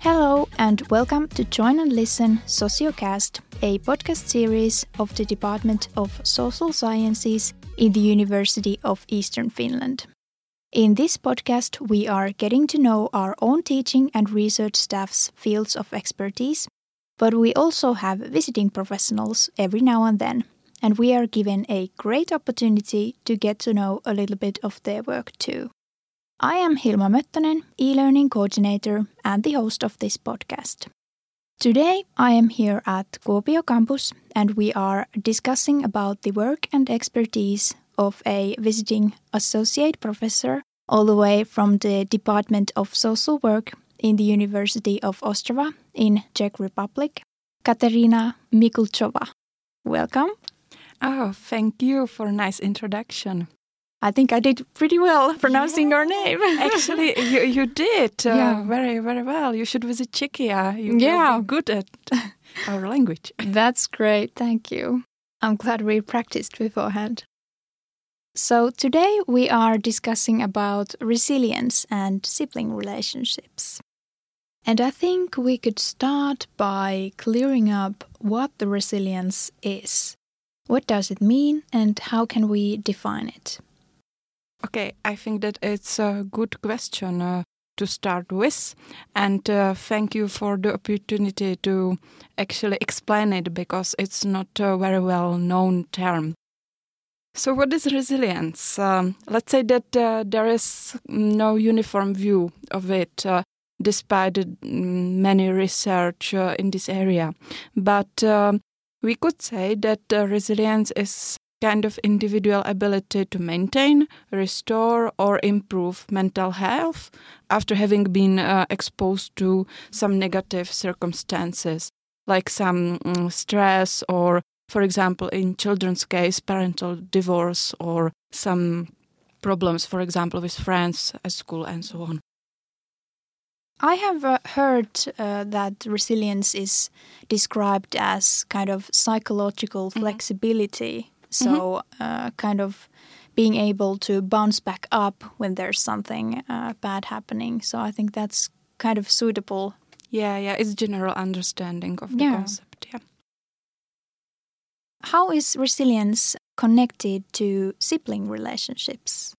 Hello, and welcome to Join and Listen Sociocast, a podcast series of the Department of Social Sciences in the University of Eastern Finland. In this podcast, we are getting to know our own teaching and research staff's fields of expertise, but we also have visiting professionals every now and then, and we are given a great opportunity to get to know a little bit of their work too. I am Hilma Möttönen, e-learning coordinator and the host of this podcast. Today I am here at Kuopio campus and we are discussing about the work and expertise of a visiting associate professor all the way from the Department of Social Work in the University of Ostrava in Czech Republic, Kateřina Mikulcová. Welcome. Oh, thank you for a nice introduction. I think I did pretty well pronouncing yeah. your name. Actually, you, you did uh, yeah. very, very well. You should visit Czechia. You yeah. good at our language. That's great. Thank you. I'm glad we practiced beforehand. So today we are discussing about resilience and sibling relationships. And I think we could start by clearing up what the resilience is. What does it mean and how can we define it? Okay, I think that it's a good question uh, to start with. And uh, thank you for the opportunity to actually explain it because it's not a very well known term. So, what is resilience? Um, let's say that uh, there is no uniform view of it, uh, despite mm, many research uh, in this area. But um, we could say that resilience is kind of individual ability to maintain, restore, or improve mental health after having been uh, exposed to some negative circumstances, like some um, stress, or, for example, in children's case, parental divorce, or some problems, for example, with friends at school, and so on. I have uh, heard uh, that resilience is described as kind of psychological mm-hmm. flexibility so, mm-hmm. uh, kind of being able to bounce back up when there's something uh, bad happening. So, I think that's kind of suitable. Yeah, yeah, it's general understanding of the yeah. concept. Yeah. How is resilience connected to sibling relationships?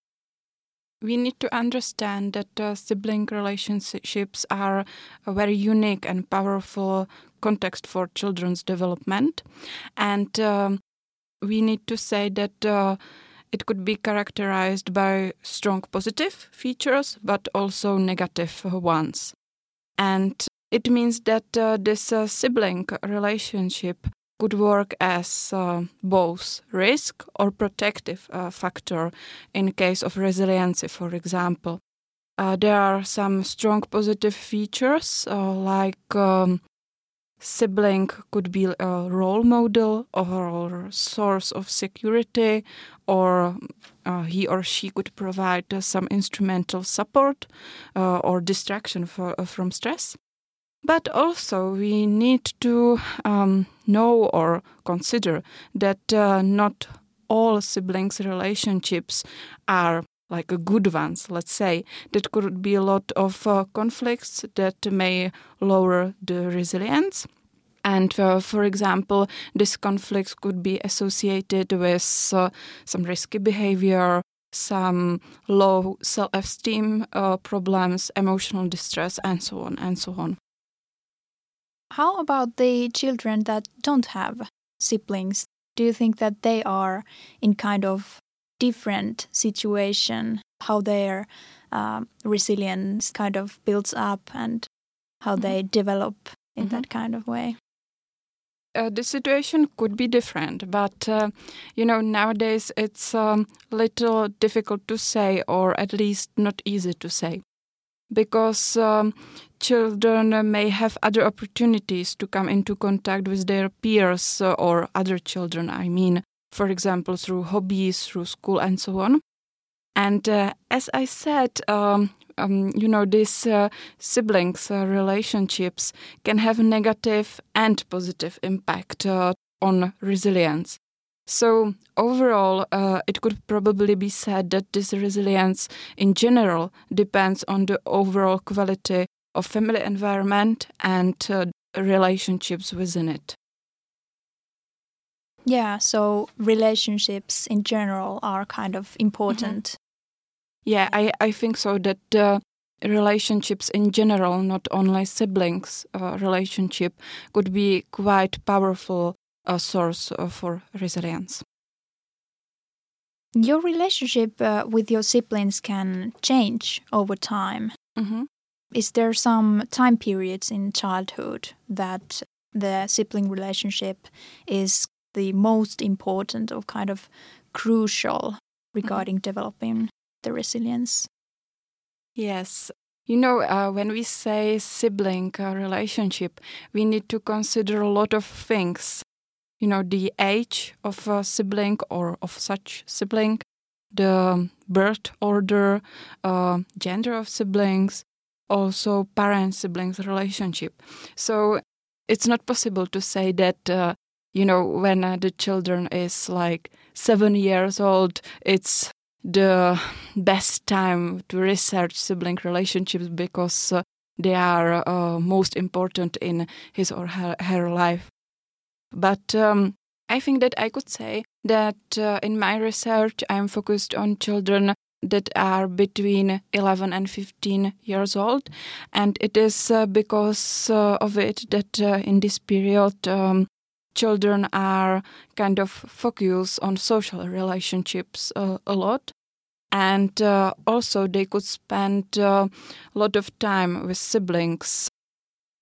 We need to understand that uh, sibling relationships are a very unique and powerful context for children's development. And um, we need to say that uh, it could be characterized by strong positive features, but also negative ones. And it means that uh, this uh, sibling relationship could work as uh, both risk or protective uh, factor in case of resiliency, for example. Uh, there are some strong positive features like um, sibling could be a role model or source of security, or uh, he or she could provide uh, some instrumental support uh, or distraction for, uh, from stress. But also, we need to um, know or consider that uh, not all siblings' relationships are like good ones, let's say. That could be a lot of uh, conflicts that may lower the resilience. And uh, for example, this conflict could be associated with uh, some risky behavior, some low self esteem uh, problems, emotional distress, and so on and so on. How about the children that don't have siblings? Do you think that they are in kind of different situation, how their uh, resilience kind of builds up and how mm -hmm. they develop in mm -hmm. that kind of way? Uh, the situation could be different, but uh, you know nowadays it's a um, little difficult to say, or at least not easy to say, because um, children may have other opportunities to come into contact with their peers or other children. I mean, for example, through hobbies, through school, and so on. And uh, as I said, um, um, you know, these uh, siblings uh, relationships can have negative and positive impact uh, on resilience. So, overall, uh, it could probably be said that this resilience in general depends on the overall quality of family environment and uh, relationships within it. Yeah, so relationships in general are kind of important. Mm-hmm. Yeah, I, I think so that uh, relationships in general, not only siblings uh, relationship, could be quite powerful uh, source for resilience. Your relationship uh, with your siblings can change over time. Mm-hmm. Is there some time periods in childhood that the sibling relationship is the most important or kind of crucial regarding mm-hmm. developing the resilience? Yes. You know, uh, when we say sibling uh, relationship, we need to consider a lot of things. You know, the age of a sibling or of such sibling, the birth order, uh, gender of siblings, also parent siblings relationship. So it's not possible to say that uh, you know when uh, the children is like seven years old it's the best time to research sibling relationships because uh, they are uh, most important in his or her, her life but um, i think that i could say that uh, in my research i'm focused on children that are between 11 and 15 years old. And it is uh, because uh, of it that uh, in this period um, children are kind of focused on social relationships uh, a lot. And uh, also they could spend a lot of time with siblings.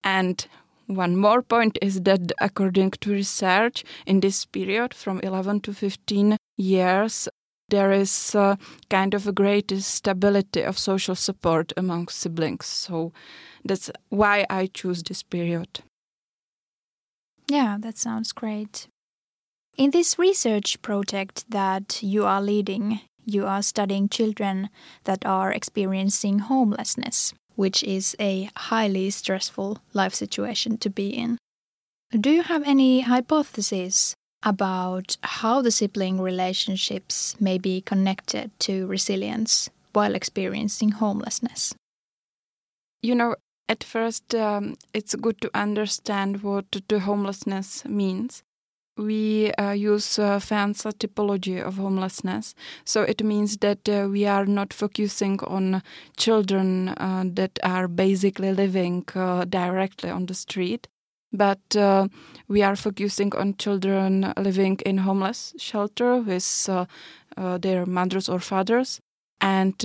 And one more point is that according to research in this period from 11 to 15 years there is uh, kind of a great stability of social support among siblings. So that's why i choose this period. Yeah, that sounds great. In this research project that you are leading, you are studying children that are experiencing homelessness, which is a highly stressful life situation to be in. Do you have any hypotheses about how the sibling relationships may be connected to resilience while experiencing homelessness? You know, at first, um, it's good to understand what the homelessness means. We uh, use uh, FEANTSA typology of homelessness, so it means that uh, we are not focusing on children uh, that are basically living uh, directly on the street, but uh, we are focusing on children living in homeless shelter with their mothers or fathers, and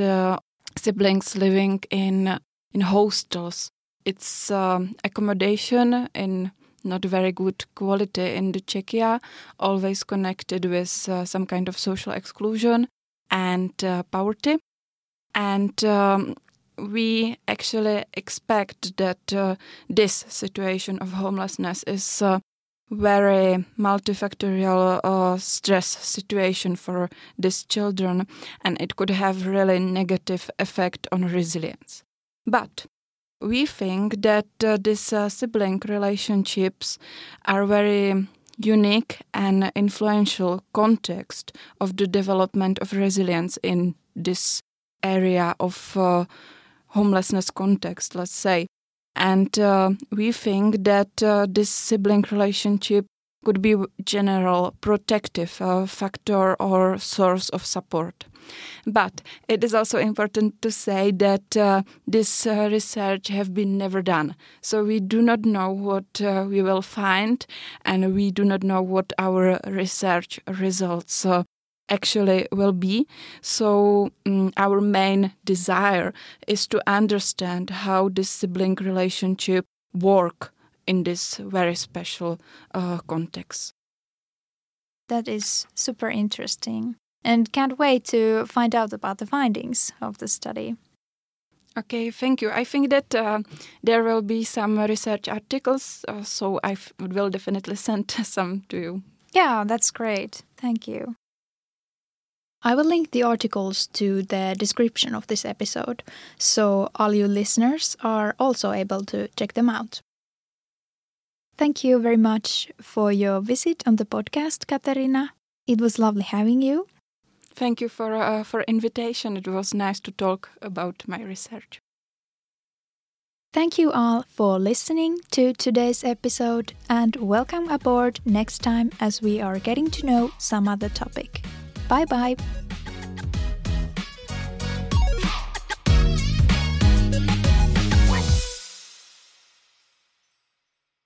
siblings living in in hostels. Its um, accommodation in not very good quality in the Czechia, always connected with uh, some kind of social exclusion and uh, poverty. And um, we actually expect that uh, this situation of homelessness is a very multifactorial uh, stress situation for these children, and it could have really negative effect on resilience. But we think that uh, these uh, sibling relationships are very unique and influential context of the development of resilience in this area of uh, homelessness context let's say. And uh, we think that uh, this sibling relationship could be general protective uh, factor or source of support. But it is also important to say that uh, this uh, research have been never done. So we do not know what uh, we will find and we do not know what our research results uh, actually will be. So, um, our main desire is to understand how this sibling relationship work in this very special uh, context. That is super interesting and can't wait to find out about the findings of the study. Okay, thank you. I think that uh, there will be some research articles, uh, so I will definitely send some to you. Yeah, that's great. Thank you. I will link the articles to the description of this episode, so all you listeners are also able to check them out. Thank you very much for your visit on the podcast, Kateřina. It was lovely having you. Thank you for uh, for invitation. It was nice to talk about my research. Thank you all for listening to today's episode and welcome aboard next time as we are getting to know some other topic. Bye bye.